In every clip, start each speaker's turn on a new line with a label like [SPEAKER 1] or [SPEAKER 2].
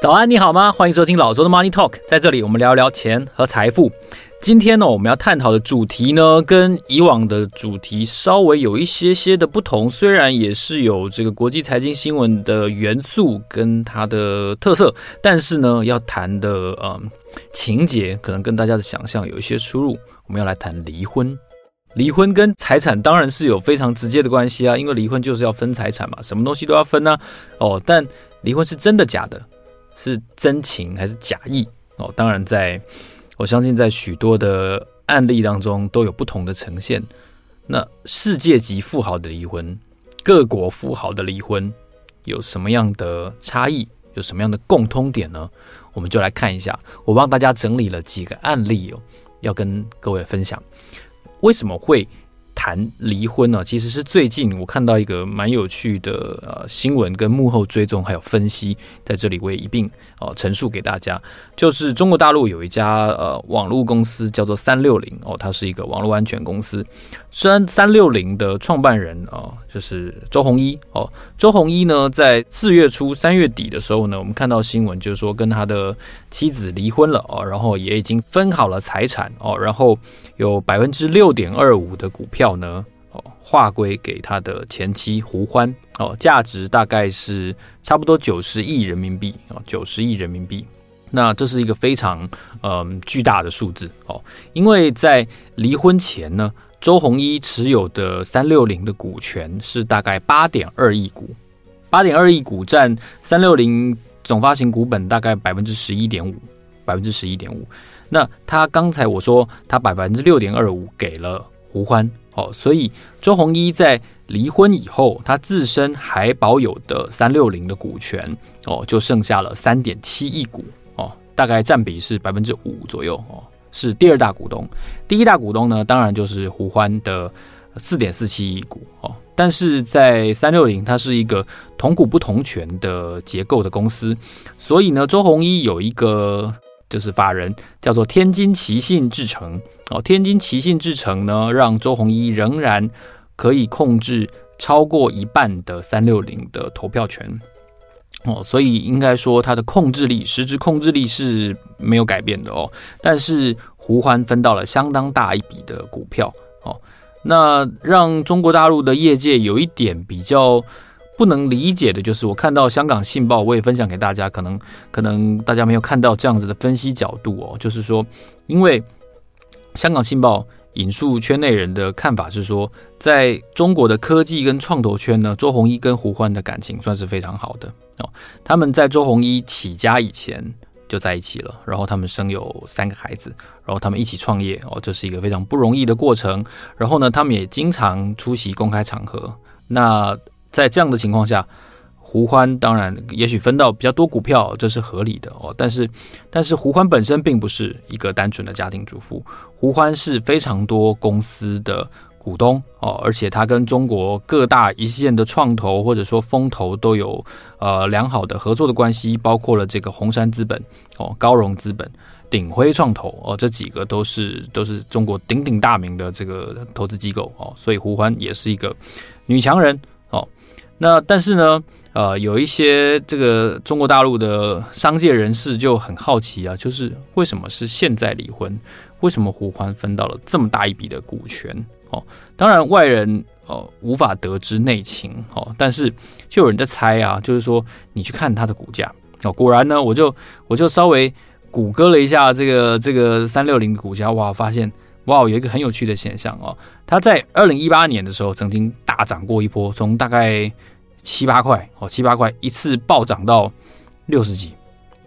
[SPEAKER 1] 早安，你好吗？欢迎收听老周的 Money Talk，在这里我们聊一聊钱和财富。今天呢，我们要探讨的主题呢，跟以往的主题稍微有一些些的不同，虽然也是有这个国际财经新闻的元素跟它的特色，但是呢，要谈的呃情节可能跟大家的想象有一些出入。我们要来谈离婚，离婚跟财产当然是有非常直接的关系啊，因为离婚就是要分财产嘛，什么东西都要分呢、哦，但离婚是真的假的？是真情还是假意？哦，当然，在我相信，在许多的案例当中都有不同的呈现。那世界级富豪的离婚，各国富豪的离婚，有什么样的差异？有什么样的共通点呢？我们就来看一下。我帮大家整理了几个案例哦，要跟各位分享。为什么会谈离婚呢？其实是最近我看到一个蛮有趣的呃新闻，跟幕后追踪还有分析，在这里我也一并哦陈述给大家。就是中国大陆有一家呃网络公司叫做三六零哦，它是一个网络安全公司。虽然三六零的创办人哦就是周鸿祎哦，周鸿祎呢在四月初三月底的时候呢，我们看到新闻就是说跟他的妻子离婚了哦，然后也已经分好了财产哦，然后。有百分之六点二五的股票呢，哦，划归给他的前妻胡欢，哦，价值大概是差不多九十亿人民币，哦，九十亿人民币。那这是一个非常嗯、巨大的数字，哦，因为在离婚前呢，周鸿祎持有的三六零的股权是大概八点二亿股，八点二亿股占三六零总发行股本大概百分之十一点五，百分之十一点五。那他刚才我说他把百分之六点二五给了胡欢，哦，所以周鸿祎在离婚以后，他自身还保有的三六零的股权，哦，就剩下了三点七亿股，哦，大概占比是百分之五左右，哦，是第二大股东。第一大股东呢，当然就是胡欢的四点四七亿股，哦，但是在三六零，它是一个同股不同权的结构的公司，所以呢，周鸿祎有一个。就是法人叫做天津奇信制程哦，天津奇信制程呢，让周鸿祎仍然可以控制超过一半的三六零的投票权哦，所以应该说他的控制力，实质控制力是没有改变的哦。但是胡欢分到了相当大一笔的股票哦，那让中国大陆的业界有一点比较。不能理解的就是，我看到香港信报，我也分享给大家。可能可能大家没有看到这样子的分析角度哦，就是说，因为香港信报引述圈内人的看法是说，在中国的科技跟创投圈呢，周鸿祎跟胡欢的感情算是非常好的哦。他们在周鸿祎起家以前就在一起了，然后他们生有三个孩子，然后他们一起创业哦，这是一个非常不容易的过程。然后呢，他们也经常出席公开场合。那在这样的情况下，胡欢当然也许分到比较多股票，这是合理的哦。但是，但是胡欢本身并不是一个单纯的家庭主妇，胡欢是非常多公司的股东哦，而且他跟中国各大一线的创投或者说风投都有呃良好的合作的关系，包括了这个红杉资本哦、高融资本、鼎晖创投哦，这几个都是都是中国鼎鼎大名的这个投资机构哦，所以胡欢也是一个女强人哦。那但是呢，呃，有一些这个中国大陆的商界人士就很好奇啊，就是为什么是现在离婚？为什么胡欢分到了这么大一笔的股权？哦，当然外人哦、无法得知内情哦，但是就有人在猜啊，就是说你去看它的股价哦，果然呢，我就我就稍微谷歌了一下这个这个三六零的股价，哇，发现哇有一个很有趣的现象哦，它在二零一八年的时候曾经大涨过一波，从大概七八块哦，七八块一次暴涨到六十几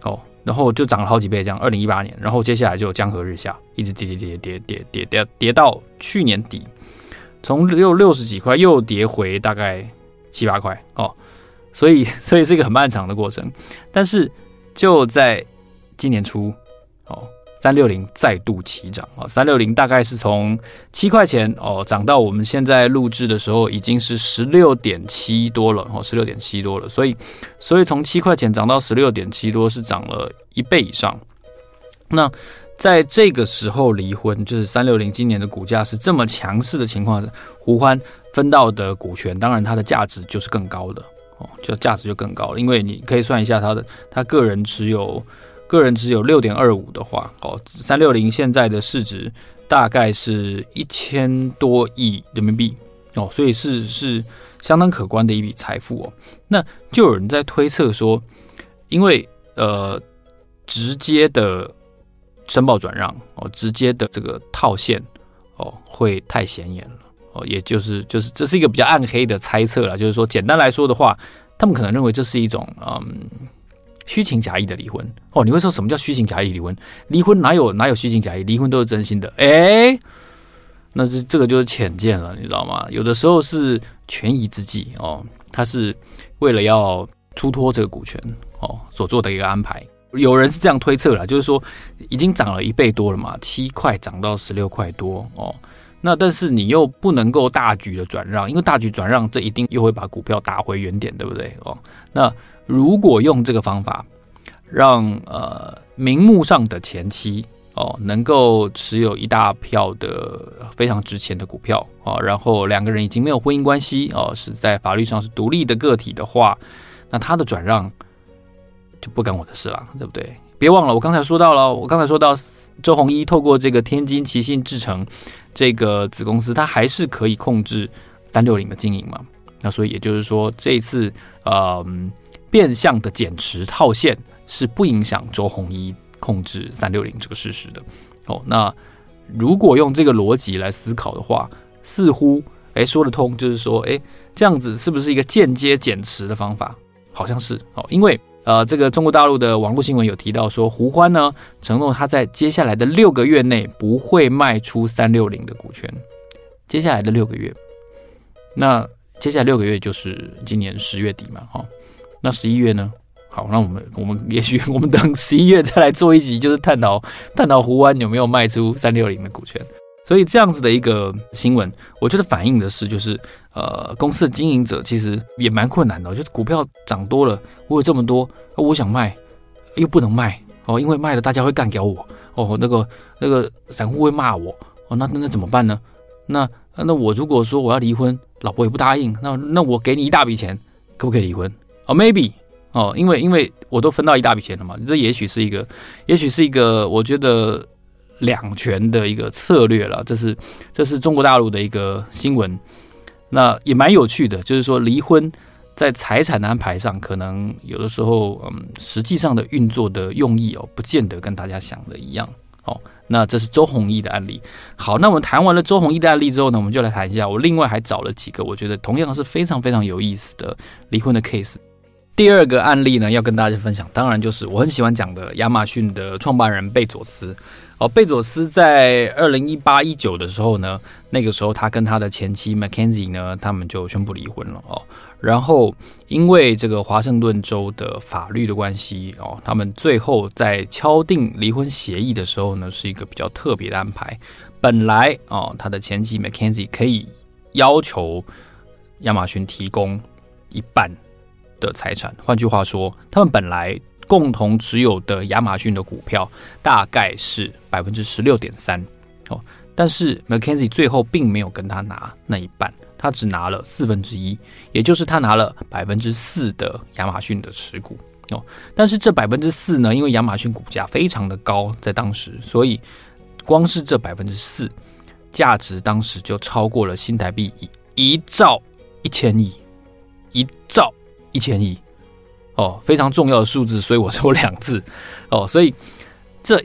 [SPEAKER 1] 哦，然后就涨了好几倍，这样。二零一八年，然后接下来就江河日下，一直跌跌跌跌跌跌跌跌到去年底，从六六十几块又跌回大概七八块哦，所以所以是一个很漫长的过程。但是就在今年初哦。三六零再度起涨啊！三六零大概是从七块钱哦涨到我们现在录制的时候已经是十六点七多了哦，十六点七多了。所以，所以从七块钱涨到十六点七多是涨了一倍以上。那在这个时候离婚，就是三六零今年的股价是这么强势的情况下，胡欢分到的股权，当然它的价值就是更高的哦，就价值就更高了，因为你可以算一下他的他个人持有个人持有六点二五的话，哦，三六零现在的市值大概是一千多亿人民币哦，所以是是相当可观的一笔财富哦。那就有人在推测说，因为呃直接的。申报转让哦，直接的这个套现哦，会太显眼了哦，也就是就是这是一个比较暗黑的猜测了。就是说，简单来说的话，他们可能认为这是一种嗯虚情假意的离婚哦。你会说什么叫虚情假意离婚？离婚哪有哪有虚情假意？离婚都是真心的。哎，那这这个就是浅见了，你知道吗？有的时候是权宜之计哦，他是为了要出脱这个股权哦所做的一个安排。有人是这样推测了，就是说已经涨了一倍多了嘛，七块涨到十六块多哦。那但是你又不能够大举的转让，因为大举转让，这一定又会把股票打回原点，对不对哦？那如果用这个方法，让呃名目上的前妻哦能够持有一大票的非常值钱的股票哦，然后两个人已经没有婚姻关系哦，是在法律上是独立的个体的话，那他的转让。就不干我的事了，对不对？别忘了，我刚才说到了，我刚才说到周鸿祎透过这个天津奇信制成这个子公司，它还是可以控制三六零的经营嘛。那所以也就是说，这一次呃变相的减持套现是不影响周鸿祎控制三六零这个事实的。哦，那如果用这个逻辑来思考的话，似乎哎说得通，就是说哎这样子是不是一个间接减持的方法？好像是哦，因为。呃，这个中国大陆的网络新闻有提到说，胡欢呢承诺他在接下来的六个月内不会卖出三六零的股权。接下来的六个月，那接下来六个月就是今年十月底嘛，哈、那十一月呢？好，那我们我们也许 我们等十一月再来做一集，就是探讨探讨胡欢有没有卖出三六零的股权。所以这样子的一个新闻，我觉得反映的是，就是呃，公司的经营者其实也蛮困难的。就是股票涨多了，我有这么多，我想卖又不能卖哦，因为卖了大家会干掉我哦，那个那个散户会骂我哦，那那那怎么办呢？那那我如果说我要离婚，老婆也不答应，那那我给你一大笔钱，可不可以离婚？哦，maybe 哦，因为因为我都分到一大笔钱了嘛，这也许是一个，也许是一个，我觉得。两全的一个策略了，这是这是中国大陆的一个新闻，那也蛮有趣的。就是说，离婚在财产的安排上，可能有的时候，嗯，实际上的运作的用意哦，不见得跟大家想的一样。哦，那这是周鸿祎的案例。好，那我们谈完了周鸿祎的案例之后呢，我们就来谈一下，我另外还找了几个我觉得同样是非常非常有意思的离婚的 case。第二个案例呢，要跟大家分享，当然就是我很喜欢讲的亚马逊的创办人贝佐斯。哦，贝佐斯在二零一八一九的时候呢，那个时候他跟他的前妻 Mackenzie 呢，他们就宣布离婚了哦。然后因为这个华盛顿州的法律的关系哦，他们最后在敲定离婚协议的时候呢，是一个比较特别的安排。本来哦，他的前妻 Mackenzie 可以要求亚马逊提供一半的财产，换句话说，他们本来。共同持有的亚马逊的股票大概是百分之十六点三哦，但是 Mackenzie 最后并没有跟他拿那一半，他只拿了四分之一，也就是他拿了百分之四的亚马逊的持股哦。但是这百分之四呢，因为亚马逊股价非常的高，在当时，所以光是这百分之四价值当时就超过了新台币一一兆一千亿，一兆一千亿。哦，非常重要的数字，所以我说两次。哦，所以这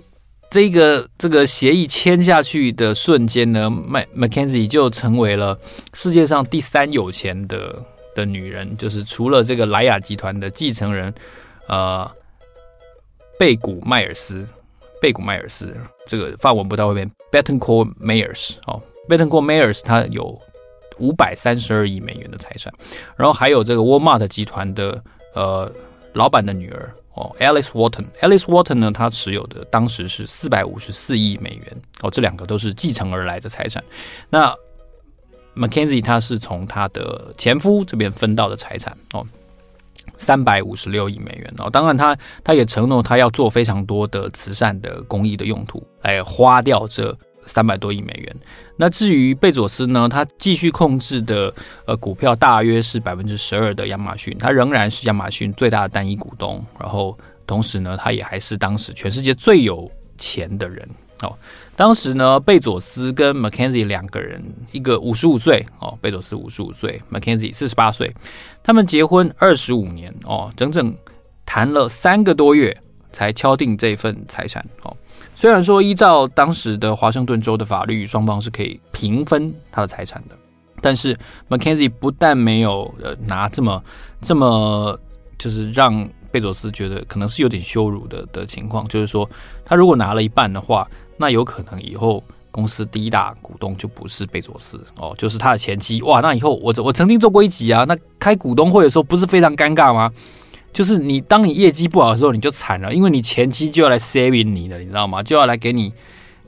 [SPEAKER 1] 这个这个协议签下去的瞬间呢，麦 Mackenzie 就成为了世界上第三有钱的的女人，就是除了这个莱雅集团的继承人，呃，贝古迈尔斯，贝古迈尔斯，这个法文不太会变，Bettencourt Mayers 哦，Bettencourt Mayers 他有五百三十二亿美元的财产，然后还有这个 Walmart 集团的。呃，老板的女儿哦，Alice Walton，Alice Walton 呢，她持有的当时是四百五十四亿美元哦，这两个都是继承而来的财产。那 Mackenzie 她是从她的前夫这边分到的财产哦，三百五十六亿美元哦。当然他，他他也承诺他要做非常多的慈善的公益的用途，来花掉这三百多亿美元。那至于贝佐斯呢，他继续控制的呃股票大约是百分之十二的亚马逊，他仍然是亚马逊最大的单一股东。然后同时呢，他也还是当时全世界最有钱的人哦。当时呢，贝佐斯跟 Mackenzie 两个人，一个五十五岁哦，贝佐斯五十五岁，Mackenzie 四十八岁，他们结婚二十五年哦，整整谈了三个多月才敲定这份财产哦。虽然说依照当时的华盛顿州的法律，双方是可以平分他的财产的，但是 Mackenzie 不但没有呃拿这么这么，就是让贝佐斯觉得可能是有点羞辱的的情况，就是说他如果拿了一半的话。那有可能以后公司第一大股东就不是贝佐斯哦，就是他的前妻哇。那以后我我曾经做过一集啊，那开股东会的时候不是非常尴尬吗？就是你当你业绩不好的时候你就惨了，因为你前期就要来 saving 你的，你知道吗？就要来给你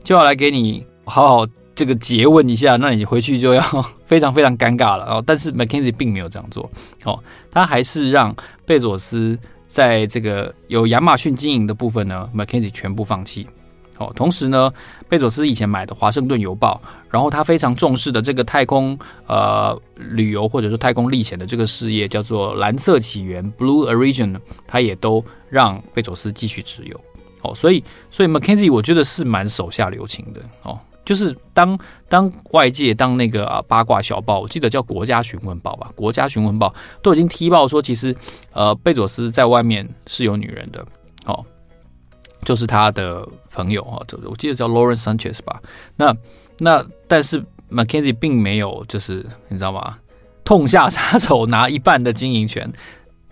[SPEAKER 1] 就要来给你好好这个诘问一下，那你回去就要 非常非常尴尬了哦。但是 McKinsey 并没有这样做哦，他还是让贝佐斯在这个有亚马逊经营的部分呢，McKinsey 全部放弃。哦，同时呢，贝佐斯以前买的《华盛顿邮报》，然后他非常重视的这个太空呃旅游或者说太空历险的这个事业，叫做蓝色起源 （Blue Origin），他也都让贝佐斯继续持有。哦，所以所以 Mackenzie 我觉得是蛮手下留情的。哦，就是当当外界当那个啊八卦小报，我记得叫《国家询问报》吧，《国家询问报》都已经踢爆说，其实呃贝佐斯在外面是有女人的。哦。就是他的朋友哈，这我记得叫 Lauren Sanchez 吧。那那但是 Mackenzie 并没有，就是你知道吗？痛下杀手拿一半的经营权，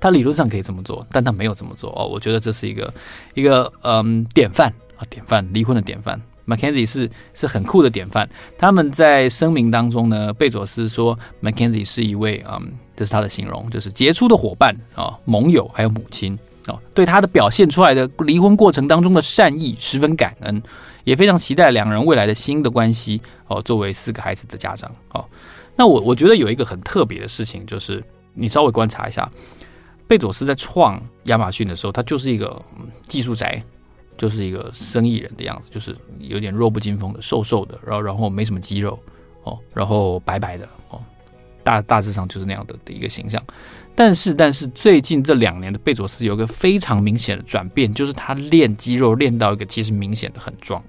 [SPEAKER 1] 他理论上可以这么做，但他没有这么做哦。我觉得这是一个一个嗯典范啊，典范离婚的典范。Mackenzie 是是很酷的典范。他们在声明当中呢，贝佐斯说 Mackenzie 是一位嗯，这是他的形容，就是杰出的伙伴啊，盟友还有母亲。哦，对他的表现出来的离婚过程当中的善意十分感恩，也非常期待两人未来的新的关系。哦，作为四个孩子的家长，哦，那我我觉得有一个很特别的事情，就是你稍微观察一下，贝佐斯在创亚马逊的时候，他就是一个技术宅，就是一个生意人的样子，就是有点弱不禁风的，瘦瘦的，然后然后没什么肌肉，哦，然后白白的，哦，大大致上就是那样的的一个形象。但是，但是最近这两年的贝佐斯有一个非常明显的转变，就是他练肌肉练到一个其实明显的很壮，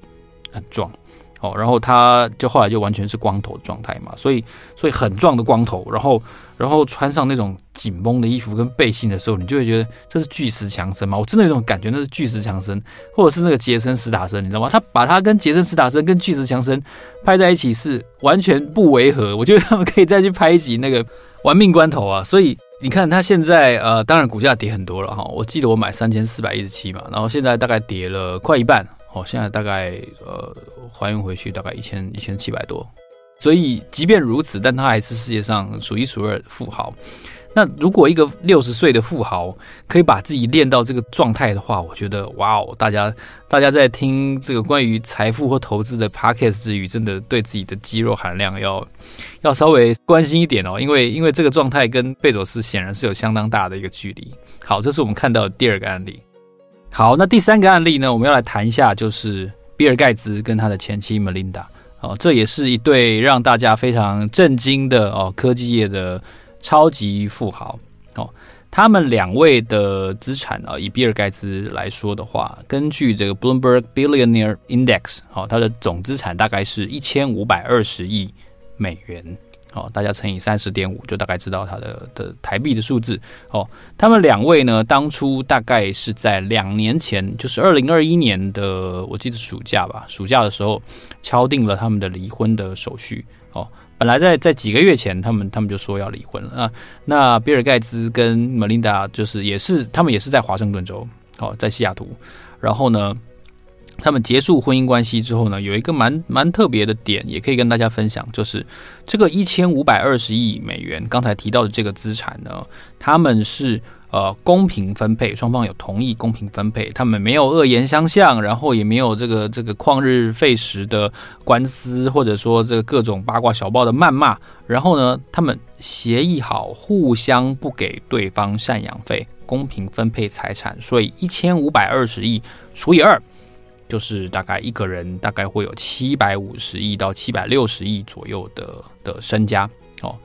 [SPEAKER 1] 很壮，哦，然后他就后来就完全是光头状态嘛，所以，所以很壮的光头，然后，然后穿上那种紧绷的衣服跟背心的时候，你就会觉得这是巨石强森嘛，我真的有种感觉那是巨石强森，或者是那个杰森斯塔森，你知道吗？他把他跟杰森斯塔森跟巨石强森拍在一起是完全不违和，我觉得他们可以再去拍一集那个玩命关头啊，所以。你看它现在呃，当然股价跌很多了哈。我记得我买三千四百一十七嘛，然后现在大概跌了快一半哦。现在大概呃还原回去大概一千一千七百多，所以即便如此，但它还是世界上数一数二的富豪。那如果一个六十岁的富豪可以把自己练到这个状态的话，我觉得哇哦，大家大家在听这个关于财富或投资的 podcast 之余，真的对自己的肌肉含量要要稍微关心一点哦，因为因为这个状态跟贝佐斯显然是有相当大的一个距离。好，这是我们看到的第二个案例。好，那第三个案例呢，我们要来谈一下，就是比尔盖茨跟他的前妻 Melinda 哦，这也是一对让大家非常震惊的哦，科技业的。超级富豪哦，他们两位的资产啊，以比尔盖茨来说的话，根据这个 Bloomberg Billionaire Index，哦，他的总资产大概是一千五百二十亿美元，哦，大家乘以三十点五，就大概知道他的的台币的数字哦。他们两位呢，当初大概是在两年前，就是二零二一年的，我记得暑假吧，暑假的时候敲定了他们的离婚的手续哦。本来在在几个月前，他们他们就说要离婚了啊。那比尔盖茨跟梅琳达就是也是他们也是在华盛顿州，哦，在西雅图。然后呢，他们结束婚姻关系之后呢，有一个蛮蛮特别的点，也可以跟大家分享，就是这个一千五百二十亿美元刚才提到的这个资产呢，他们是。呃，公平分配，双方有同意公平分配，他们没有恶言相向，然后也没有这个这个旷日费时的官司，或者说这个各种八卦小报的谩骂，然后呢，他们协议好互相不给对方赡养费，公平分配财产，所以一千五百二十亿除以二，就是大概一个人大概会有七百五十亿到七百六十亿左右的的身家哦。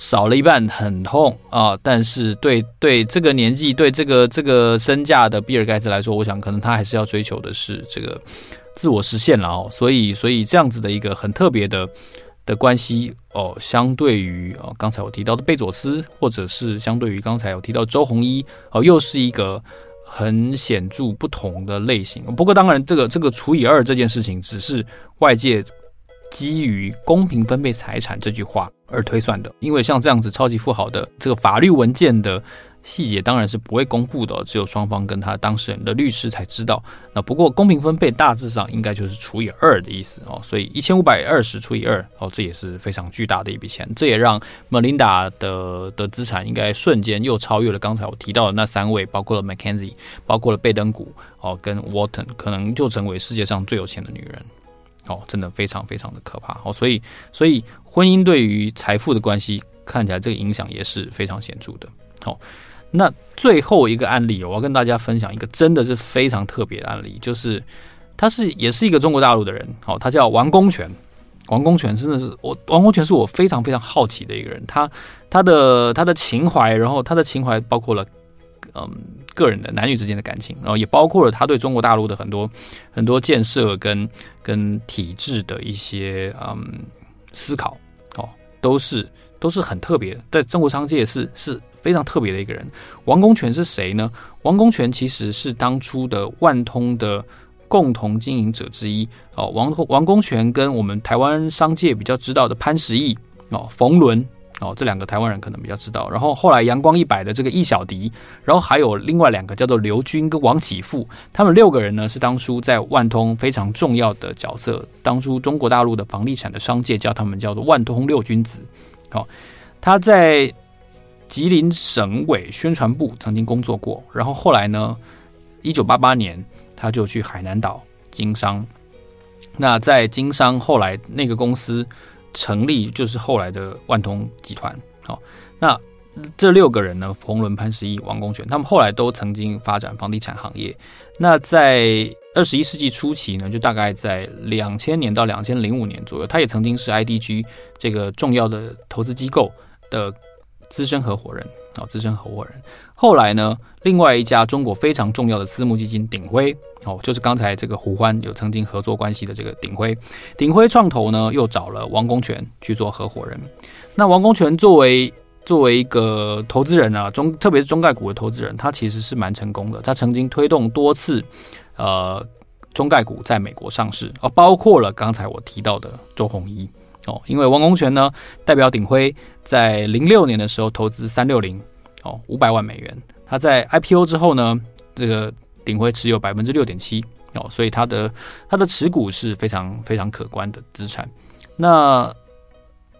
[SPEAKER 1] 少了一半很痛啊！但是对对这个年纪、对这个这个身价的比尔盖茨来说，我想可能他还是要追求的是这个自我实现了哦。所以所以这样子的一个很特别的的关系哦，相对于哦刚才我提到的贝佐斯，或者是相对于刚才我提到周鸿祎哦，又是一个很显著不同的类型。不过当然，这个这个除以二这件事情，只是外界。基于公平分配财产这句话而推算的，因为像这样子超级富豪的这个法律文件的细节当然是不会公布的，只有双方跟他当事人的律师才知道。那不过公平分配大致上应该就是除以二的意思哦，所以 一千五百二十除以二哦，这也是非常巨大的一笔钱，这也让 Melinda 的的资产应该瞬间又超越了刚才我提到的那三位，包括了 Mackenzie，包括了贝登谷哦跟 Walton，可能就成为世界上最有钱。的女人。哦，真的非常非常的可怕哦，所以所以婚姻对于财富的关系看起来这个影响也是非常显著的。好，那最后一个案例，我要跟大家分享一个真的是非常特别的案例，就是他是也是一个中国大陆的人，好，他叫王功权。王功权真的是我，王功权是我非常非常好奇的一个人，他他的他的情怀，然后他的情怀包括了。嗯，个人的男女之间的感情，然后也包括了他对中国大陆的很多很多建设跟跟体制的一些嗯思考哦，都是都是很特别，在中国商界是是非常特别的一个人。王功权是谁呢？王功权其实是当初的万通的共同经营者之一哦。王王功权跟我们台湾商界比较知道的潘石屹哦，冯仑。哦，这两个台湾人可能比较知道。然后后来阳光一百的这个易小迪，然后还有另外两个叫做刘军跟王启富，他们六个人呢是当初在万通非常重要的角色。当初中国大陆的房地产的商界叫他们叫做万通六君子。好，他在吉林省委宣传部曾经工作过，然后后来呢，一九八八年他就去海南岛经商。那在经商后来那个公司。成立就是后来的万通集团。好，那这六个人呢，冯仑、潘石屹、王功权，他们后来都曾经发展房地产行业。那在二十一世纪初期呢，就大概在两千年到两千零五年左右，他也曾经是 IDG 这个重要的投资机构的资深合伙人。好，资深合伙人。后来呢，另外一家中国非常重要的私募基金鼎晖，哦，就是刚才这个胡欢有曾经合作关系的这个鼎晖，鼎晖创投呢又找了王功权去做合伙人。那王功权作为作为一个投资人啊，中特别是中概股的投资人，他其实是蛮成功的。他曾经推动多次呃中概股在美国上市，哦，包括了刚才我提到的周鸿祎哦，因为王功权呢代表鼎晖在零六年的时候投资三六零。哦，五百万美元。他在 IPO 之后呢，这个鼎晖持有百分之六点七哦，所以他的他的持股是非常非常可观的资产。那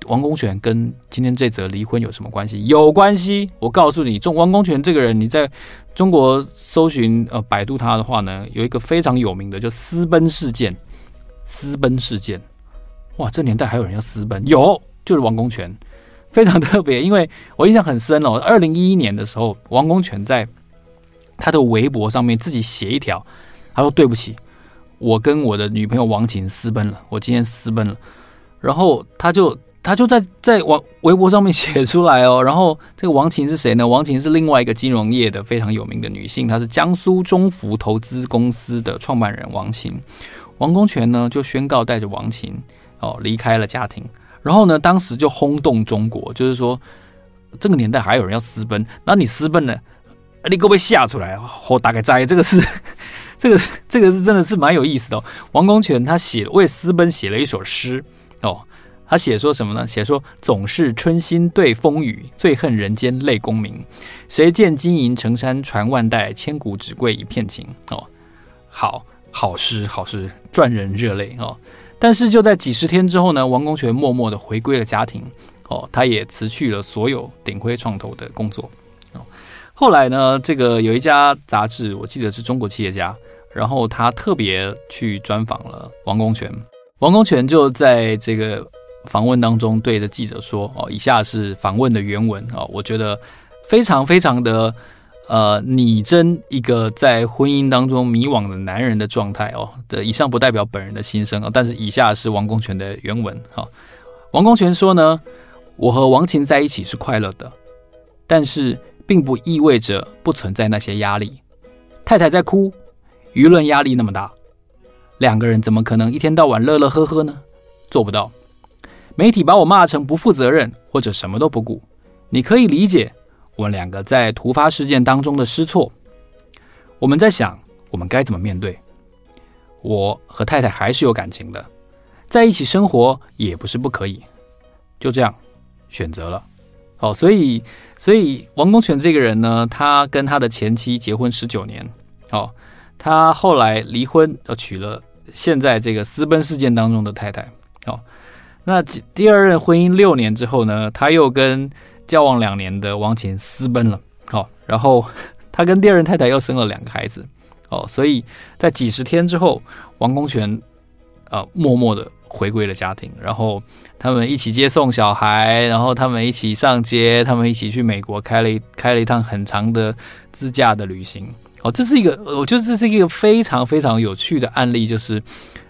[SPEAKER 1] 王功权跟今天这则离婚有什么关系？有关系。我告诉你，中王功权这个人，你在中国搜寻呃百度他的话呢，有一个非常有名的叫私奔事件。私奔事件，哇，这年代还有人要私奔？有，就是王功权。非常特别，因为我印象很深哦。二零一一年的时候，王功权在他的微博上面自己写一条，他说：“对不起，我跟我的女朋友王琴私奔了，我今天私奔了。”然后他就 他就在在网微博上面写出来哦。然后这个王琴是谁呢？王琴是另外一个金融业的非常有名的女性，她是江苏中福投资公司的创办人王琴。王功权呢就宣告带着王琴哦离开了家庭。然后呢，当时就轰动中国，就是说这个年代还有人要私奔，那你私奔了，你给我被吓出来，我大概在这个是，这个这个是真的是蛮有意思的哦。王公权他写为私奔写了一首诗哦，他写说什么呢？写说总是春心对风雨，最恨人间泪功名。谁见金银成山传万代，千古只贵一片情。哦，好好诗好诗，赚人热泪哦。但是就在几十天之后呢，王功权默默地回归了家庭，哦，他也辞去了所有鼎晖创投的工作，哦，后来呢，这个有一家杂志，我记得是中国企业家，然后他特别去专访了王功权，王功权就在这个访问当中对着记者说，哦，以下是访问的原文啊，我觉得非常非常的呃拟真一个在婚姻当中迷惘的男人的状态哦。的以上不代表本人的心声啊，但是以下是王功权的原文哈。王功权说呢，我和王琴在一起是快乐的，但是并不意味着不存在那些压力。太太在哭，舆论压力那么大，两个人怎么可能一天到晚乐乐呵呵呢？做不到。媒体把我骂成不负责任或者什么都不顾，你可以理解我们两个在突发事件当中的失措。我们在想，我们该怎么面对？我和太太还是有感情的。在一起生活也不是不可以，就这样选择了。哦，所以，所以王功权这个人呢，他跟他的前妻结婚十九年，哦，他后来离婚，呃，娶了现在这个私奔事件当中的太太。哦，那第二任婚姻六年之后呢，他又跟交往两年的王琴私奔了。哦，然后 他跟第二任太太又生了两个孩子。哦，所以在几十天之后，王功权，呃，默默的。回归了家庭，然后他们一起接送小孩，然后他们一起上街，他们一起去美国开了一开了一趟很长的自驾的旅行。哦，这是一个，我觉得这是一个非常非常有趣的案例。就是，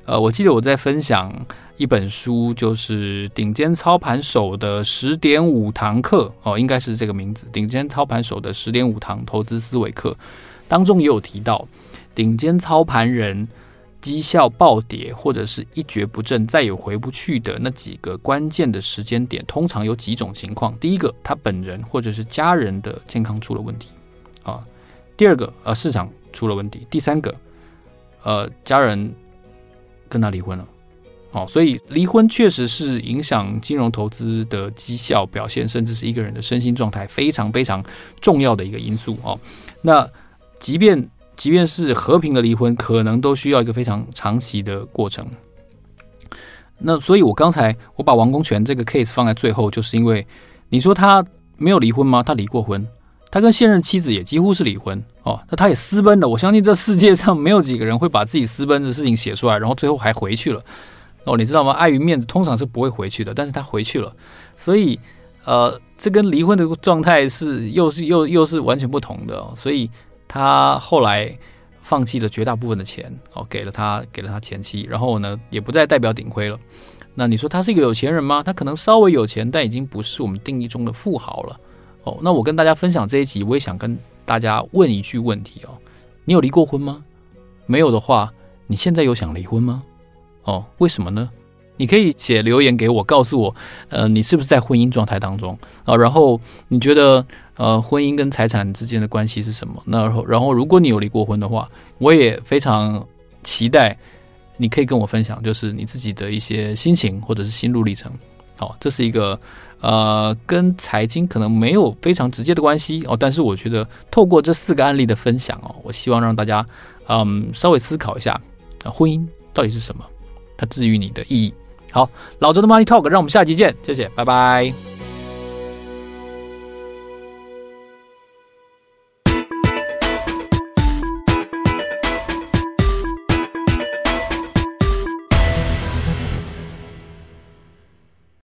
[SPEAKER 1] 呃，我记得我在分享一本书，就是《顶尖操盘手的十点五堂课》哦，应该是这个名字，《顶尖操盘手的十点五堂投资思维课》当中也有提到，顶尖操盘人。绩效暴跌或者是一蹶不振，再也回不去的那几个关键的时间点，通常有几种情况：第一个，他本人或者是家人的健康出了问题啊；第二个，呃，市场出了问题；第三个，呃，家人跟他离婚了。哦，所以离婚确实是影响金融投资的绩效表现，甚至是一个人的身心状态非常非常重要的一个因素哦。那即便即便是和平的离婚，可能都需要一个非常长期的过程。那所以，我刚才我把王功权这个 case 放在最后，就是因为你说他没有离婚吗？他离过婚，他跟现任妻子也几乎是离婚哦。那他也私奔了。我相信这世界上没有几个人会把自己私奔的事情写出来，然后最后还回去了。哦，你知道吗？碍于面子，通常是不会回去的。但是他回去了，所以呃，这跟离婚的状态是又是又又是完全不同的哦。所以。他后来放弃了绝大部分的钱，哦，给了他，给了他前妻，然后呢，也不再代表顶亏了。那你说他是一个有钱人吗？他可能稍微有钱，但已经不是我们定义中的富豪了。哦，那我跟大家分享这一集，我也想跟大家问一句问题哦：你有离过婚吗？没有的话，你现在有想离婚吗？哦，为什么呢？你可以写留言给我，告诉我，呃，你是不是在婚姻状态当中啊？然后你觉得，呃，婚姻跟财产之间的关系是什么？那然后，然后如果你有离过婚的话，我也非常期待你可以跟我分享，就是你自己的一些心情或者是心路历程。好，这是一个呃，跟财经可能没有非常直接的关系哦，但是我觉得透过这四个案例的分享哦，我希望让大家嗯稍微思考一下，婚姻到底是什么？它治愈你的意义。好，老周的 Money Talk，让我们下期见，谢谢，拜拜。